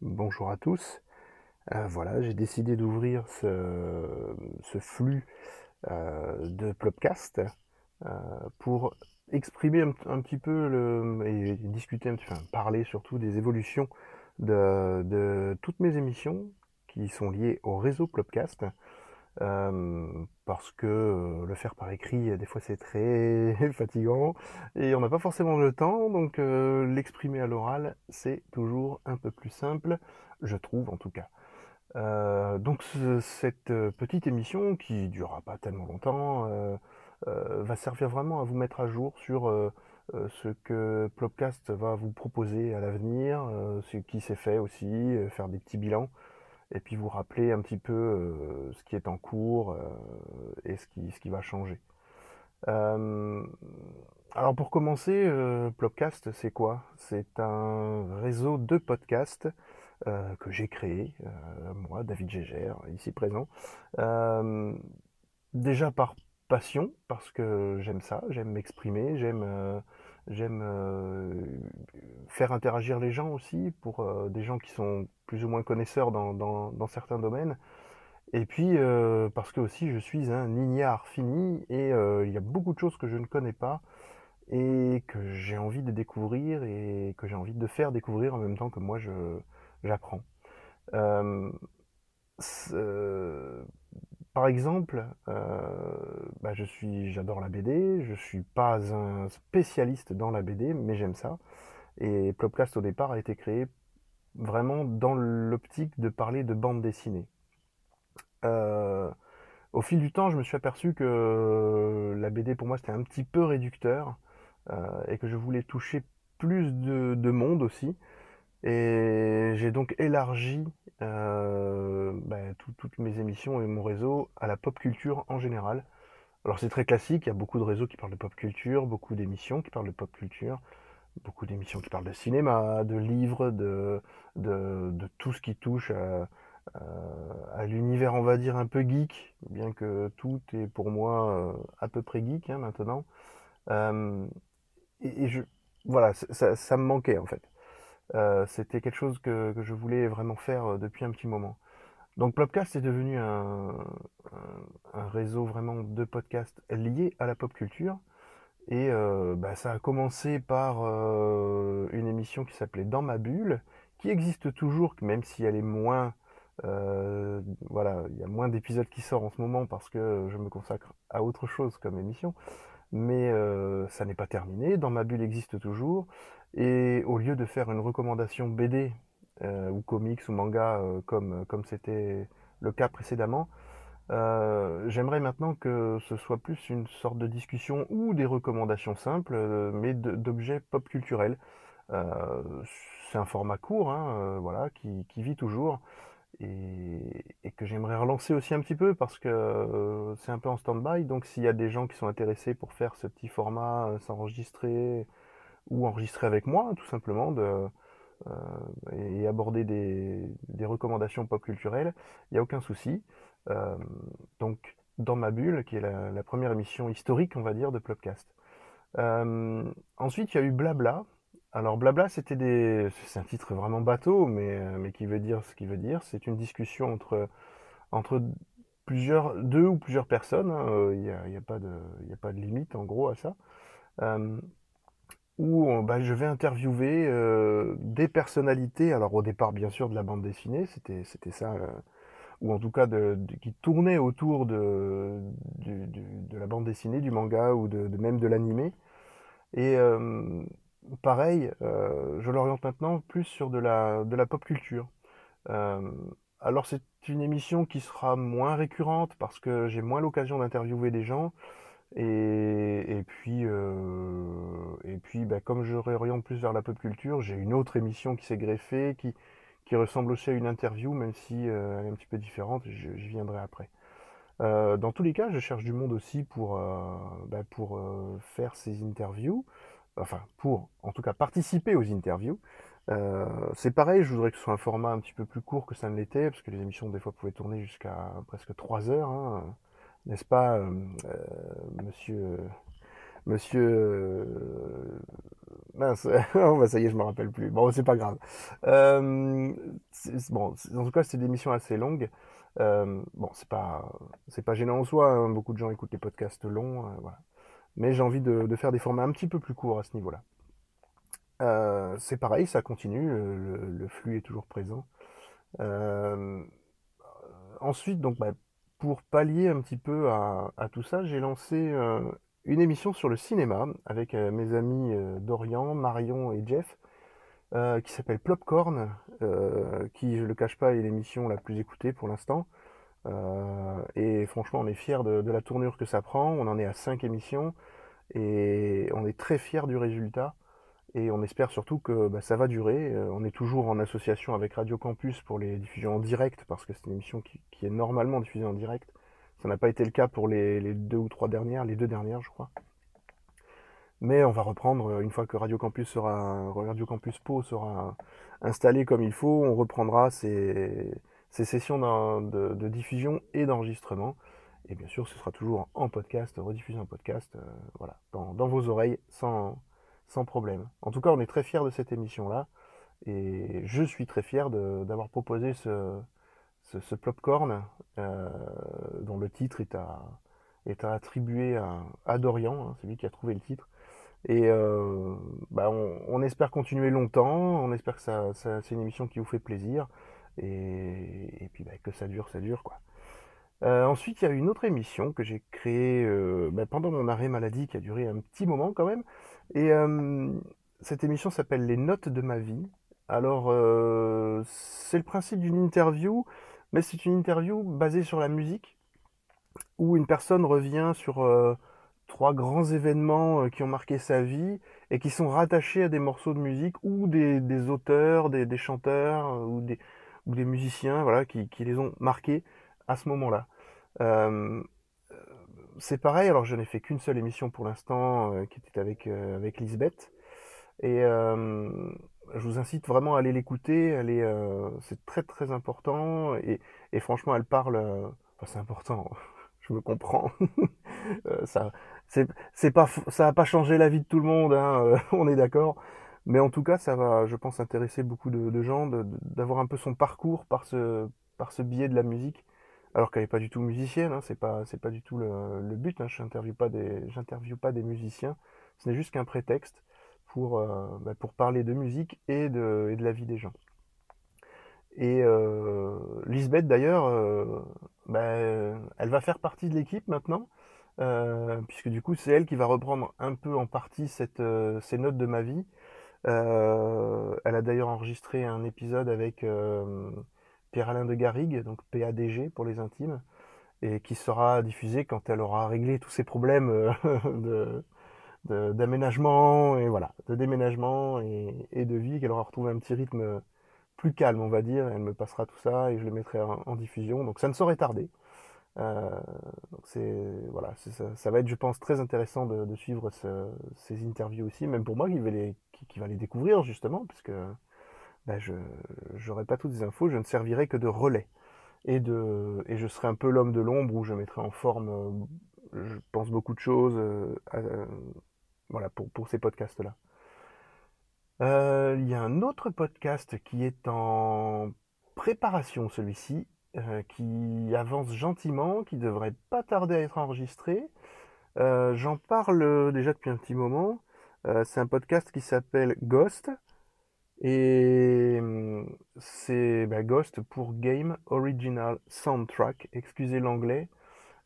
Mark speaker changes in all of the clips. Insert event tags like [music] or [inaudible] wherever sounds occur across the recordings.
Speaker 1: Bonjour à tous. Euh, voilà, j'ai décidé d'ouvrir ce, flux euh, de Plopcast euh, pour exprimer un, petit peu et discuter enfin, parler surtout des évolutions de, de toutes mes émissions qui sont liées au réseau Plopcast. Euh, parce que euh, le faire par écrit, des fois c'est très [laughs] fatigant et on n'a pas forcément le temps, donc euh, l'exprimer à l'oral, c'est toujours un peu plus simple, je trouve en tout cas. Euh, donc ce- cette euh, petite émission qui durera pas tellement longtemps euh, euh, va servir vraiment à vous mettre à jour sur euh, euh, ce que Plopcast va vous proposer à l'avenir, euh, ce qui s'est fait aussi, euh, faire des petits bilans et puis vous rappeler un petit peu euh, ce qui est en cours euh, et ce qui, ce qui va changer. Euh, alors pour commencer, Plopcast, c'est quoi? C'est un réseau de podcasts que j'ai créé, moi, David Gégère, ici présent. Déjà par passion, parce que j'aime ça, j'aime m'exprimer, j'aime j'aime euh, faire interagir les gens aussi, pour euh, des gens qui sont plus ou moins connaisseurs dans, certains domaines. Et puis euh, parce que aussi je suis un ignare fini et il y a beaucoup de choses que je ne connais pas et que j'ai envie de découvrir et que j'ai envie de faire découvrir en même temps que moi j'apprends. Par exemple, euh, bah, je suis, j'adore la BD. Je suis pas un spécialiste dans la BD, mais j'aime ça. Et Plopcast au départ a été créé vraiment dans l'optique de parler de bande dessinée. Euh, au fil du temps, je me suis aperçu que la BD pour moi c'était un petit peu réducteur euh, et que je voulais toucher plus de monde aussi. Et j'ai donc élargi euh, tout- toutes mes émissions et mon réseau à la pop culture en général. Alors c'est très classique, il y a beaucoup de réseaux qui parlent de pop culture, beaucoup d'émissions qui parlent de pop culture, beaucoup d'émissions qui parlent de cinéma, de livres, de, tout ce qui touche à, l'univers, on va dire, un peu geek, bien que tout est pour moi euh, à peu près geek hein, maintenant. Euh, et, voilà, ça me manquait en fait. Euh, c'était quelque chose que, je voulais vraiment faire euh, depuis un petit moment. Donc Plopcast est devenu un, réseau vraiment de podcasts liés à la pop culture. Et euh, bah, ça a commencé par une émission qui s'appelait Dans ma bulle, qui existe toujours, même si elle est moins... voilà, il y a moins d'épisodes qui sortent en ce moment parce que je me consacre à autre chose comme émission mais ça n'est pas terminé. Dans ma bulle existe toujours. Et au lieu de faire une recommandation BD euh, ou comics ou manga euh, comme comme c'était le cas précédemment, euh, j'aimerais maintenant que ce soit plus une sorte de discussion ou des recommandations simples, euh, mais d'objets pop culturels. Euh, c'est un format court, hein, euh, voilà, qui, vit toujours et, que j'aimerais relancer aussi un petit peu parce que euh, c'est un peu en stand-by. Donc s'il y a des gens qui sont intéressés pour faire ce petit format, euh, s'enregistrer ou enregistrer avec moi, tout simplement, de, euh, et aborder des, recommandations pop culturelles, il n'y a aucun souci. Euh, donc dans ma bulle, qui est la, première émission historique, on va dire, de Plopcast. Euh, ensuite, il y a eu Blabla. Alors Blabla, c'était des, c'est un titre vraiment bateau, mais, mais qui veut dire ce qu'il veut dire. C'est une discussion entre, entre plusieurs, deux ou plusieurs personnes. hein. Il n'y y a a pas de limite en gros à ça. Euh, où on- bah, je vais interviewer euh, des personnalités. Alors au départ, bien sûr, de la bande dessinée, c'était, ça, euh, ou en tout cas qui tournait autour de, de la bande dessinée, du manga ou de, même de l'animé. Et euh, pareil, euh, je l'oriente maintenant plus sur de la, de la pop culture. Euh, alors c'est une émission qui sera moins récurrente parce que j'ai moins l'occasion d'interviewer des gens. Et, puis, euh, et puis bah, comme je réoriente plus vers la pop culture, j'ai une autre émission qui s'est greffée, qui, qui ressemble aussi à une interview, même si euh, elle est un petit peu différente, j'y viendrai après. Euh, dans tous les cas, je cherche du monde aussi pour, bah, pour faire ces interviews, enfin pour en tout cas participer aux interviews. C'est pareil, je voudrais que ce soit un format un petit peu plus court que ça ne l'était, parce que les émissions des fois pouvaient tourner jusqu'à presque 3 heures, hein, n'est-ce pas, euh, monsieur, monsieur, euh, mince, [laughs] oh, bah, ça y est, je me rappelle plus. Bon, c'est pas grave. Euh, bon, en tout cas, c'est des émissions assez longues. Bon, c'est pas, c'est pas gênant en soi. Hein. Beaucoup de gens écoutent les podcasts longs, voilà. Mais j'ai envie de, faire des formats un petit peu plus courts à ce niveau-là. c'est pareil, ça continue. Le, flux est toujours présent. ensuite, donc, bah, pour pallier un petit peu à, tout ça, j'ai lancé une émission sur le cinéma avec euh, mes amis euh, Dorian, Marion et Jeff, euh, qui s'appelle Plopcorn, qui, je le cache pas, est l'émission la plus écoutée pour l'instant. et franchement, on est fiers de, la tournure que ça prend. On en est à 5 émissions et on est très fiers du résultat. Et on espère surtout que bah, ça va durer. on est toujours en association avec Radio Campus pour les diffusions en direct, parce que c'est une émission qui, est normalement diffusée en direct. Ça n'a pas été le cas pour les, deux ou trois dernières, les deux dernières, je crois. Mais on va reprendre euh, une fois que Radio Campus sera, Radio Campus Po sera installé comme il faut. On reprendra ces, sessions de, diffusion et d'enregistrement. Et bien sûr, ce sera toujours en podcast, rediffusé en podcast, euh, voilà, dans, vos oreilles, sans, sans problème. En tout cas, on est très fiers de cette émission-là. Et je suis très fier d'avoir proposé ce, ce, popcorn euh, dont le titre est à, est à attribuer à, Dorian, hein, c'est qui a trouvé le titre. Et euh, bah, on, espère continuer longtemps, on espère que ça, c'est une émission qui vous fait plaisir, et, puis bah, que ça dure, ça dure quoi. Euh, ensuite, il y a une autre émission que j'ai créée bah, pendant mon arrêt maladie qui a duré un petit moment quand même. Et cette émission s'appelle Les notes de ma vie. Alors, c'est le principe d'une interview mais c'est une interview basée sur la musique, où une personne revient sur euh, trois grands événements euh, qui ont marqué sa vie et qui sont rattachés à des morceaux de musique ou des, auteurs, des, chanteurs euh, ou, des, ou des musiciens voilà, qui, les ont marqués à ce moment-là. C'est pareil, alors je n'ai fait qu'une seule émission pour l'instant qui était avec, avec Lisbeth. Et je vous incite vraiment à aller l'écouter. Euh, c'est très très important et, franchement, elle parle. Euh, c'est important. [laughs] je me comprends. [laughs] euh, ça, ça va pas changer la vie de tout le monde. Hein, euh, [laughs] on est d'accord. Mais en tout cas, ça va, je pense, intéresser beaucoup de, de gens d'avoir un peu son parcours par ce, par ce biais de la musique. Alors qu'elle n'est pas du tout musicienne. Hein, c'est pas, du tout le, but. Hein, je n'interviewe pas des, j'interviewe des musiciens. Ce n'est juste qu'un prétexte pour, euh, bah, parler de musique et de, la vie des gens. Et euh, Lisbeth d'ailleurs, euh, bah, elle va faire partie de l'équipe maintenant, puisque du coup c'est elle qui va reprendre un peu en partie ces notes de ma vie. elle a d'ailleurs enregistré un épisode avec Pierre-Alain de Garrigue, donc PADG pour les intimes, et qui sera diffusé quand elle aura réglé tous ses problèmes [laughs] de, d'aménagement et voilà, de déménagement et, de vie, qu'elle aura retrouvé un petit rythme plus calme, on va dire. Elle me passera tout ça et je le mettrai en, diffusion. Donc ça ne saurait tarder. Euh, donc c'est voilà, ça, ça, va être, je pense, très intéressant de, suivre ces interviews aussi, même pour moi qui va les, qui, va les découvrir justement, puisque ben, je n'aurai pas toutes les infos, je ne servirai que de relais et de et je serai un peu l'homme de l'ombre où je mettrai en forme, je pense beaucoup de choses. Euh, voilà, pour, pour ces podcasts-là. Euh, il y a un autre podcast qui est en préparation, celui-ci, euh, qui avance gentiment, qui devrait pas tarder à être enregistré. Euh, j'en parle déjà depuis un petit moment. c'est un podcast qui s'appelle Ghost. Et c'est bah, Ghost pour Game Original Soundtrack. Excusez l'anglais.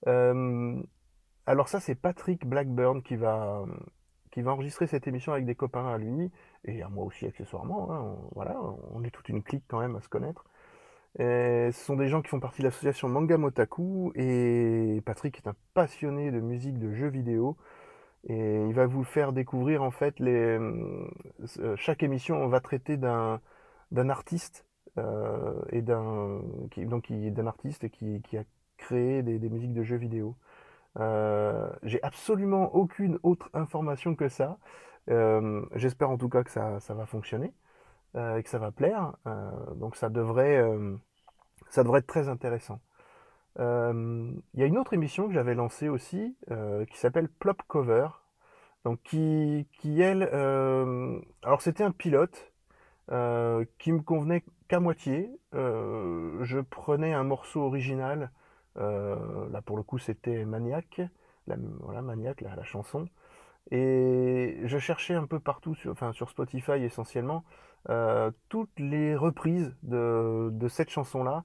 Speaker 1: alors ça, c'est Patrick Blackburn qui va qui va enregistrer cette émission avec des copains à lui, et à moi aussi accessoirement. Hein, on, voilà, on est toute une clique quand même à se connaître. ce sont des gens qui font partie de l'association Manga Motaku, et Patrick est un passionné de musique, de jeux vidéo, et il va vous faire découvrir en fait les. Euh, chaque émission on va traiter d'un d'un artiste euh, et d'un donc d'un artiste qui, qui, a créé des, des musiques de jeux vidéo. Euh, j'ai absolument aucune autre information que ça. Euh, j'espère en tout cas que ça, ça va fonctionner euh, et que ça va plaire. donc ça devrait, ça devrait être très intéressant. Il y a une autre émission que j'avais lancée aussi qui s'appelle Plop Cover. donc qui, qui elle, euh, alors c'était un pilote euh, qui me convenait qu'à moitié. Euh, je prenais un morceau original, là pour le coup c'était Maniac, la, voilà Maniac, la, chanson, et je cherchais un peu partout, sur, enfin sur Spotify essentiellement, toutes les reprises de, de cette chanson-là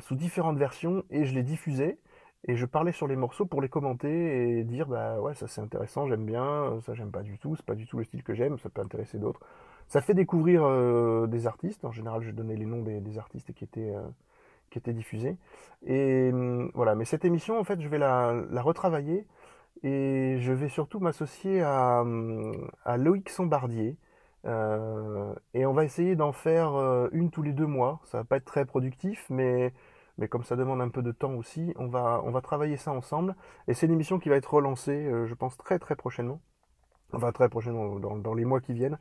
Speaker 1: sous différentes versions et je les diffusais et je parlais sur les morceaux pour les commenter et dire bah ouais ça c'est intéressant, j'aime bien, ça j'aime pas du tout, c'est pas du tout le style que j'aime, ça peut intéresser d'autres. Ça fait découvrir euh, des artistes, en général je donnais les noms des, artistes qui étaient, euh, qui étaient diffusés. Et hum, voilà, mais cette émission en fait je vais la, la retravailler et je vais surtout m'associer à, hum, à Loïc Sombardier. Euh, et on va essayer d'en faire euh, une tous les deux mois. Ça va pas être très productif, mais mais comme ça demande un peu de temps aussi, on va, on va travailler ça ensemble. Et c'est une émission qui va être relancée, euh, je pense, très très prochainement. Enfin, très prochainement, dans, dans les mois qui viennent.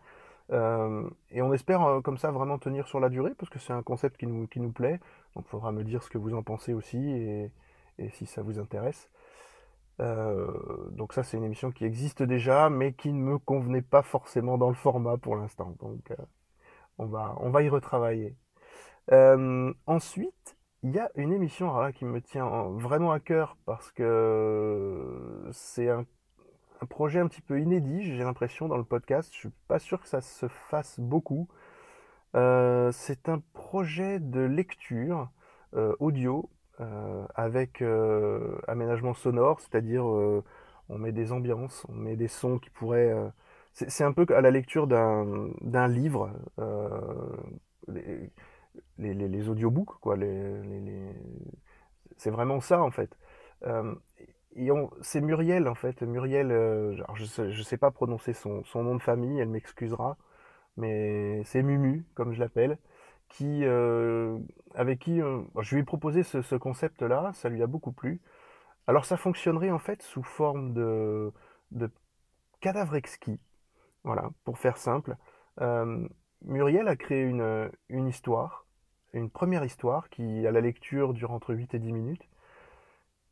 Speaker 1: Et on espère comme ça vraiment tenir sur la durée, parce que c'est un concept qui nous, qui nous plaît. Donc il faudra me dire ce que vous en pensez aussi, et, et si ça vous intéresse. Euh, donc ça c'est une émission qui existe déjà, mais qui ne me convenait pas forcément dans le format pour l'instant. Donc euh, on, va, on va y retravailler. Euh, ensuite, il y a une émission qui me tient vraiment à cœur parce que c'est un, un, projet un petit peu inédit, j'ai l'impression, dans le podcast. Je suis pas sûr que ça se fasse beaucoup. C'est un projet de lecture audio avec euh, aménagement sonore, c'est-à-dire euh, on met des ambiances, on met des sons qui pourraient... c'est un peu à la lecture d'un livre. Les, audiobooks, quoi. C'est vraiment ça, en fait. Euh, c'est Muriel, en fait. Muriel, euh, je je sais pas prononcer son nom de famille, elle m'excusera, mais c'est Mumu, comme je l'appelle, qui, euh, avec qui euh, je lui ai proposé ce, ce concept-là, ça lui a beaucoup plu. Alors ça fonctionnerait en fait sous forme de, de cadavre exquis, voilà, pour faire simple. Euh, Muriel a créé une, une histoire une première histoire qui, à la lecture, dure entre 8 et 10 minutes.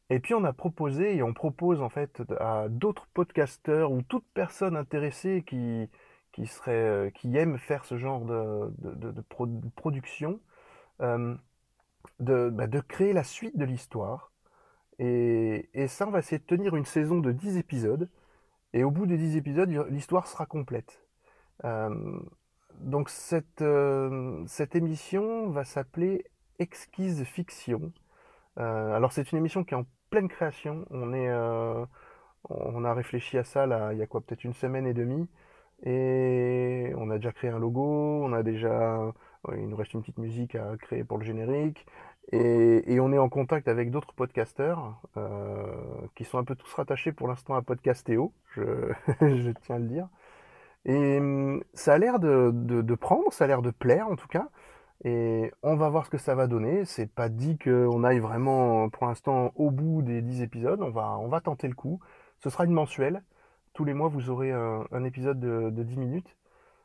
Speaker 1: Et puis on a proposé et on propose en fait à d'autres podcasteurs ou toute personne intéressée qui, qui, serait, euh, qui aime faire ce genre de, de, de, de, pro, de production, euh, de, bah, de créer la suite de l'histoire. Et, et, ça, on va essayer de tenir une saison de 10 épisodes. Et au bout des 10 épisodes, l'histoire sera complète. Euh, donc cette, euh, cette émission va s'appeler Exquise Fiction. Alors c'est une émission qui est en pleine création. On est, on a réfléchi à ça là, il y a quoi peut-être une semaine et demie, et on a déjà créé un logo, on a déjà, il nous reste une petite musique à créer pour le générique, et, on est en contact avec d'autres podcasteurs euh, qui sont un peu tous rattachés pour l'instant à Podcastéo, je, [laughs] je tiens à le dire. Et hum, ça a l'air de, prendre, ça a l'air de plaire en tout cas. Et on va voir ce que ça va donner. C'est pas dit qu'on aille vraiment pour l'instant au bout des 10 épisodes. On va, on va tenter le coup. Ce sera une mensuelle. Tous les mois, vous aurez un, épisode de, de, 10 minutes,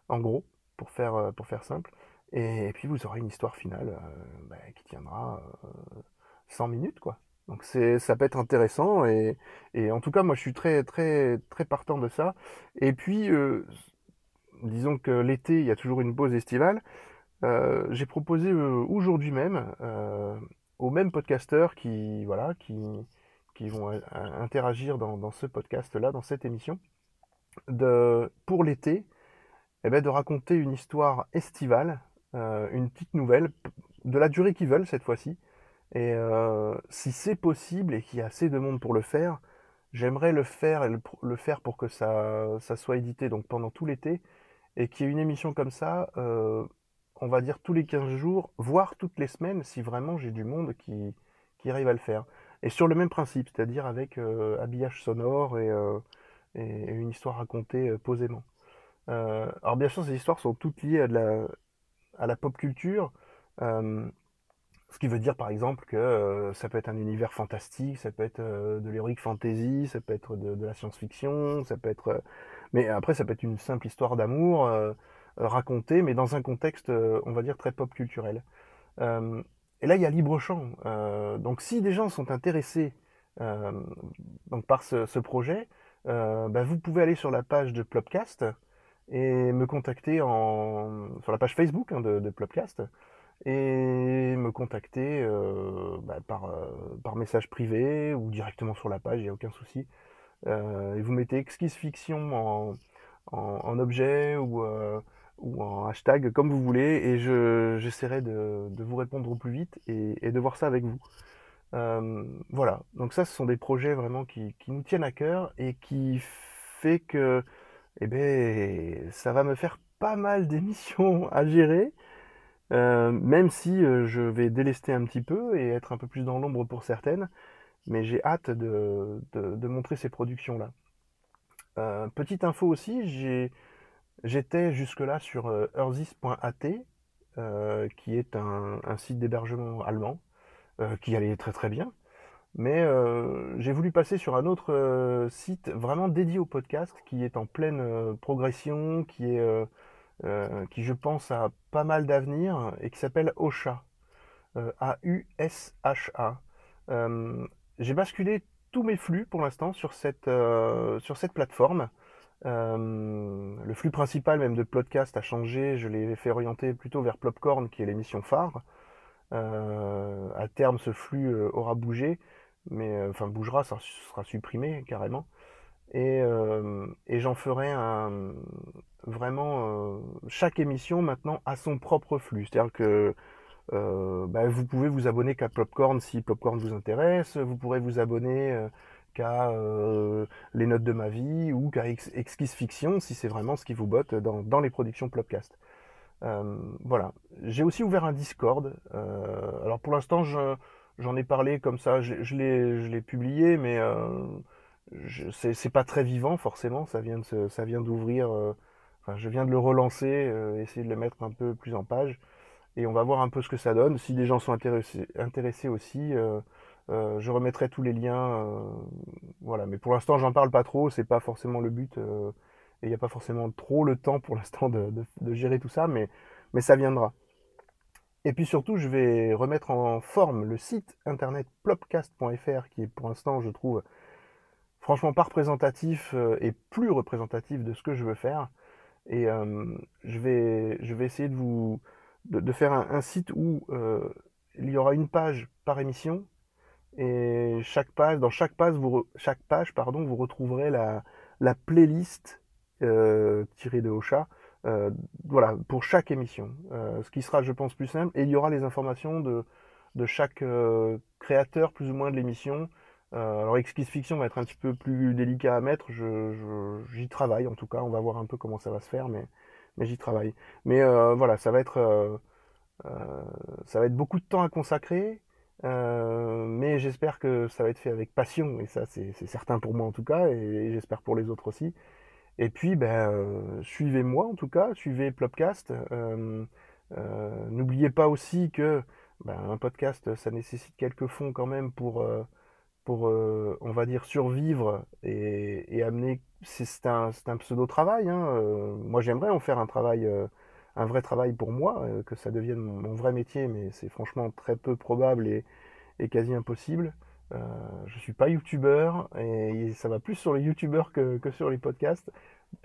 Speaker 1: en gros, pour faire, euh, pour faire simple. Et, puis vous aurez une histoire finale euh, bah, qui tiendra euh, 100 minutes, quoi. Donc ça peut être intéressant et, et, en tout cas moi je suis très très très partant de ça. Et puis euh, disons que l'été il y a toujours une pause estivale. J'ai proposé aujourd'hui même aux mêmes podcasteurs qui voilà qui qui vont euh, interagir dans, ce podcast là dans cette émission de pour l'été eh ben, de raconter une histoire estivale, euh, une petite nouvelle de la durée qu'ils veulent cette fois-ci et euh, si c'est possible et qu'il y a assez de monde pour le faire, j'aimerais le faire et le, faire pour que ça, soit édité donc pendant tout l'été et qu'il y ait une émission comme ça, euh, on va dire tous les 15 jours, voire toutes les semaines si vraiment j'ai du monde qui arrive à le faire. Et sur le même principe, c'est-à-dire avec euh, habillage sonore et, euh, et, une histoire racontée euh, posément. Alors bien sûr, ces histoires sont toutes liées à, la, pop culture. Ce qui veut dire par exemple que ça peut être un univers fantastique, ça peut être de l'héroïque fantasy, ça peut être de, de la science-fiction, ça peut être... Mais après ça peut être une simple histoire d'amour racontée, mais dans un contexte, on va dire, très pop culturel. Et là, il y a libre champ. donc si des gens sont intéressés donc par ce, projet, bah, vous pouvez aller sur la page de Plopcast et me contacter en, sur la page Facebook hein, de, Plopcast et me contacter euh, bah, par, euh, par message privé ou directement sur la page, il n'y a aucun souci. Euh, et vous mettez exquise fiction en, en, objet ou, ou en hashtag comme vous voulez et j'essaierai de, de, vous répondre au plus vite et, de voir ça avec vous. voilà, donc ça ce sont des projets vraiment qui, qui nous tiennent à cœur et qui fait que eh ben, ça va me faire pas mal [laughs] d'émissions à gérer. Euh, même si euh, je vais délester un petit peu et être un peu plus dans l'ombre pour certaines, mais j'ai hâte de, montrer ces productions-là. Euh, petite info aussi, j'étais jusque-là sur earthis.at, qui est un, site d'hébergement allemand, qui allait très très bien. Mais j'ai voulu passer sur un autre site vraiment dédié au podcast, qui est en pleine progression, qui est euh, qui je pense a pas mal d'avenir et qui s'appelle Osha. Euh, A-U-S-H-A. Euh, j'ai basculé tous mes flux pour l'instant sur cette, sur cette plateforme. Le flux principal même de podcast a changé, je l'ai fait orienter plutôt vers Plopcorn qui est l'émission phare. à terme ce flux aura bougé, mais enfin bougera, ça sera supprimé carrément. Et, j'en ferai un, vraiment euh, chaque émission maintenant a son propre flux. C'est-à-dire que euh, bah, vous pouvez vous abonner qu'à Popcorn si Popcorn vous intéresse, vous pourrez vous abonner euh, les notes de ma vie ou qu'à Exquise Fiction si c'est vraiment ce qui vous botte dans, les productions Plopcast. voilà. J'ai aussi ouvert un Discord. alors pour l'instant, j'en ai parlé comme ça, je, l'ai publié, mais c'est pas très vivant forcément. Ça vient d'ouvrir je viens de le relancer, euh, essayer de le mettre un peu plus en page. Et on va voir un peu ce que ça donne. Si des gens sont intéressés aussi, euh, euh, je remettrai tous les liens. voilà. Mais pour l'instant, j'en parle pas trop. C'est pas forcément le but. et il n'y a pas forcément trop le temps pour [laughs] l'instant de, gérer tout ça. Mais, ça viendra. Et puis surtout, je vais remettre en forme le site internet plopcast.fr qui est pour l'instant, je trouve, franchement pas représentatif et plus représentatif de ce que je veux faire. Et euh, je, vais, essayer de vous faire un, site où euh, il y aura une page par émission et chaque page, dans chaque page, vous, chaque page, pardon, vous retrouverez la, la playlist euh, tirée de Ocha, euh, voilà, pour chaque émission. ce qui sera, je pense, plus simple. Et il y aura les informations de, de chaque créateur, plus ou moins, de l'émission. Euh, alors Exquise Fiction va être un petit peu plus délicat à mettre, j'y travaille en tout cas, on va voir un peu comment ça va se faire, mais, mais j'y travaille. Mais euh, voilà, ça va être euh, ça va être beaucoup de temps à consacrer, mais j'espère que ça va être fait avec passion, et ça c'est certain pour moi en tout cas, et, j'espère pour les autres aussi. Et puis, ben, suivez-moi en tout cas, suivez Plopcast. N'oubliez pas aussi que ben, un podcast, ça nécessite quelques fonds quand même pour pour, euh, on va dire, survivre et, amener. C'est un, un pseudo-travail. Hein, euh, moi, j'aimerais en faire un travail, euh, un vrai travail pour moi, que ça devienne mon, vrai métier, mais c'est franchement très peu probable et, quasi impossible. je suis pas youtubeur et ça va plus sur les youtubeurs que, sur les podcasts.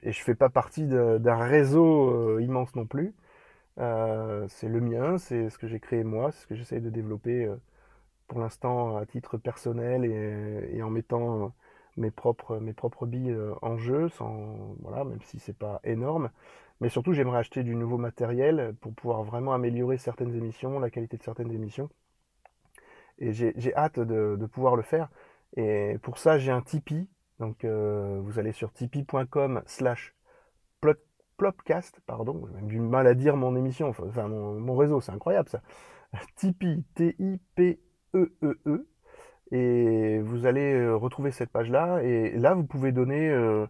Speaker 1: Et je fais pas partie d'un réseau immense non plus. c'est le mien, c'est ce que j'ai créé moi, c'est ce que j'essaye de développer pour l'instant à titre personnel et, en mettant mes propres, mes billes euh, en jeu, sans, voilà, même si c'est pas énorme. Mais surtout, j'aimerais acheter du nouveau matériel pour pouvoir vraiment améliorer certaines émissions, la qualité de certaines émissions. Et j'ai hâte de, pouvoir le faire. Et pour ça, j'ai un Tipeee. Donc, euh, vous allez sur tipeee.com slash plopcast, pardon, j'ai même du mal à dire mon émission, enfin mon, mon réseau, c'est incroyable ça. [laughs] Tipeee, T-I-P E, e Et vous allez euh, retrouver cette page-là. Et là, vous pouvez donner 1 euh,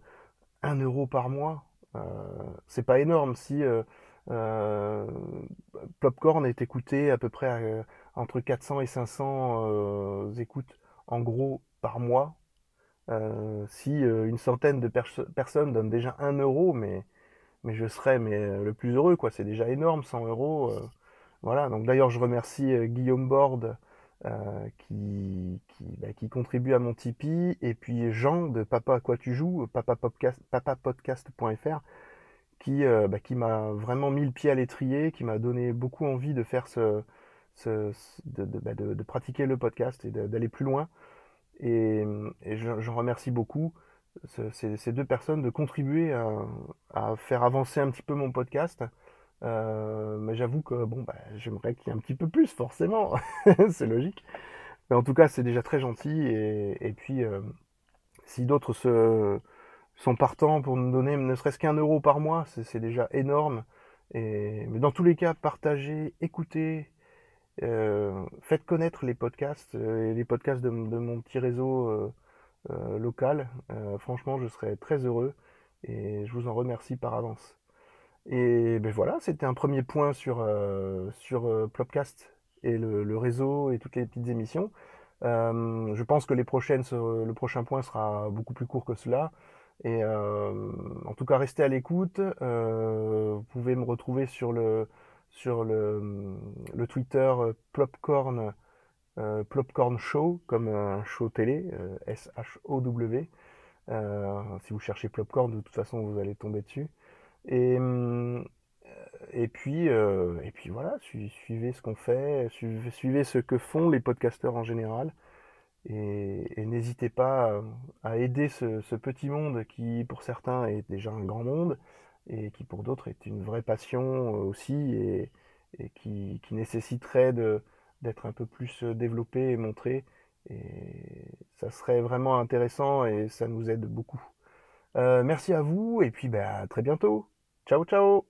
Speaker 1: euro par mois. Euh, c'est pas énorme si Popcorn est écouté à peu près entre 400 et 500 écoutes en gros par mois. si une centaine de personnes donnent déjà 1 euro, mais, mais je serais mais, le plus heureux, quoi. C'est déjà énorme, 100 euros. voilà. Donc d'ailleurs, je remercie Guillaume Borde qui, bah, qui, contribue à mon Tipeee, et puis Jean de Papa à quoi tu joues, papapodcast.fr, qui, bah, qui m'a vraiment mis le pied à l'étrier, qui m'a donné beaucoup envie de faire ce, bah, de, pratiquer le podcast et d'aller plus loin. Et, j'en remercie beaucoup ces, deux personnes de contribuer à, faire avancer un petit peu mon podcast. Euh, mais j'avoue que bon, bah, j'aimerais qu'il y ait un petit peu plus, forcément. [laughs] c'est logique. Mais en tout cas, c'est déjà très gentil. Et, puis, euh, si d'autres se, sont partants pour nous donner ne serait-ce qu'un euro par mois, c'est déjà énorme. Et, mais dans tous les cas, partagez, écoutez, euh, faites connaître les podcasts, et les podcasts de, mon petit réseau local. franchement, je serais très heureux et je vous en remercie par avance. Et ben voilà, c'était un premier point sur, euh, sur euh, Plopcast et le, réseau et toutes les petites émissions. Euh, je pense que les prochaines, le prochain point sera beaucoup plus court que cela. Et en tout cas, restez à l'écoute. vous pouvez me retrouver sur le, sur le, le Twitter Plopcorn, Plopcorn Show, comme un show télé, S-H-O-W. si vous cherchez Plopcorn, de toute façon, vous allez tomber dessus. Et, euh, et, puis, euh, et puis voilà, suivez ce qu'on fait, suivez, ce que font les podcasteurs en général. Et, n'hésitez pas à aider ce, petit monde qui, pour certains, est déjà un grand monde et qui, pour d'autres, est une vraie passion aussi et, qui, nécessiterait d'être un peu plus développé et montré. Et ça serait vraiment intéressant et ça nous aide beaucoup. Euh, merci à vous et puis bah, à très bientôt. Ciao ciao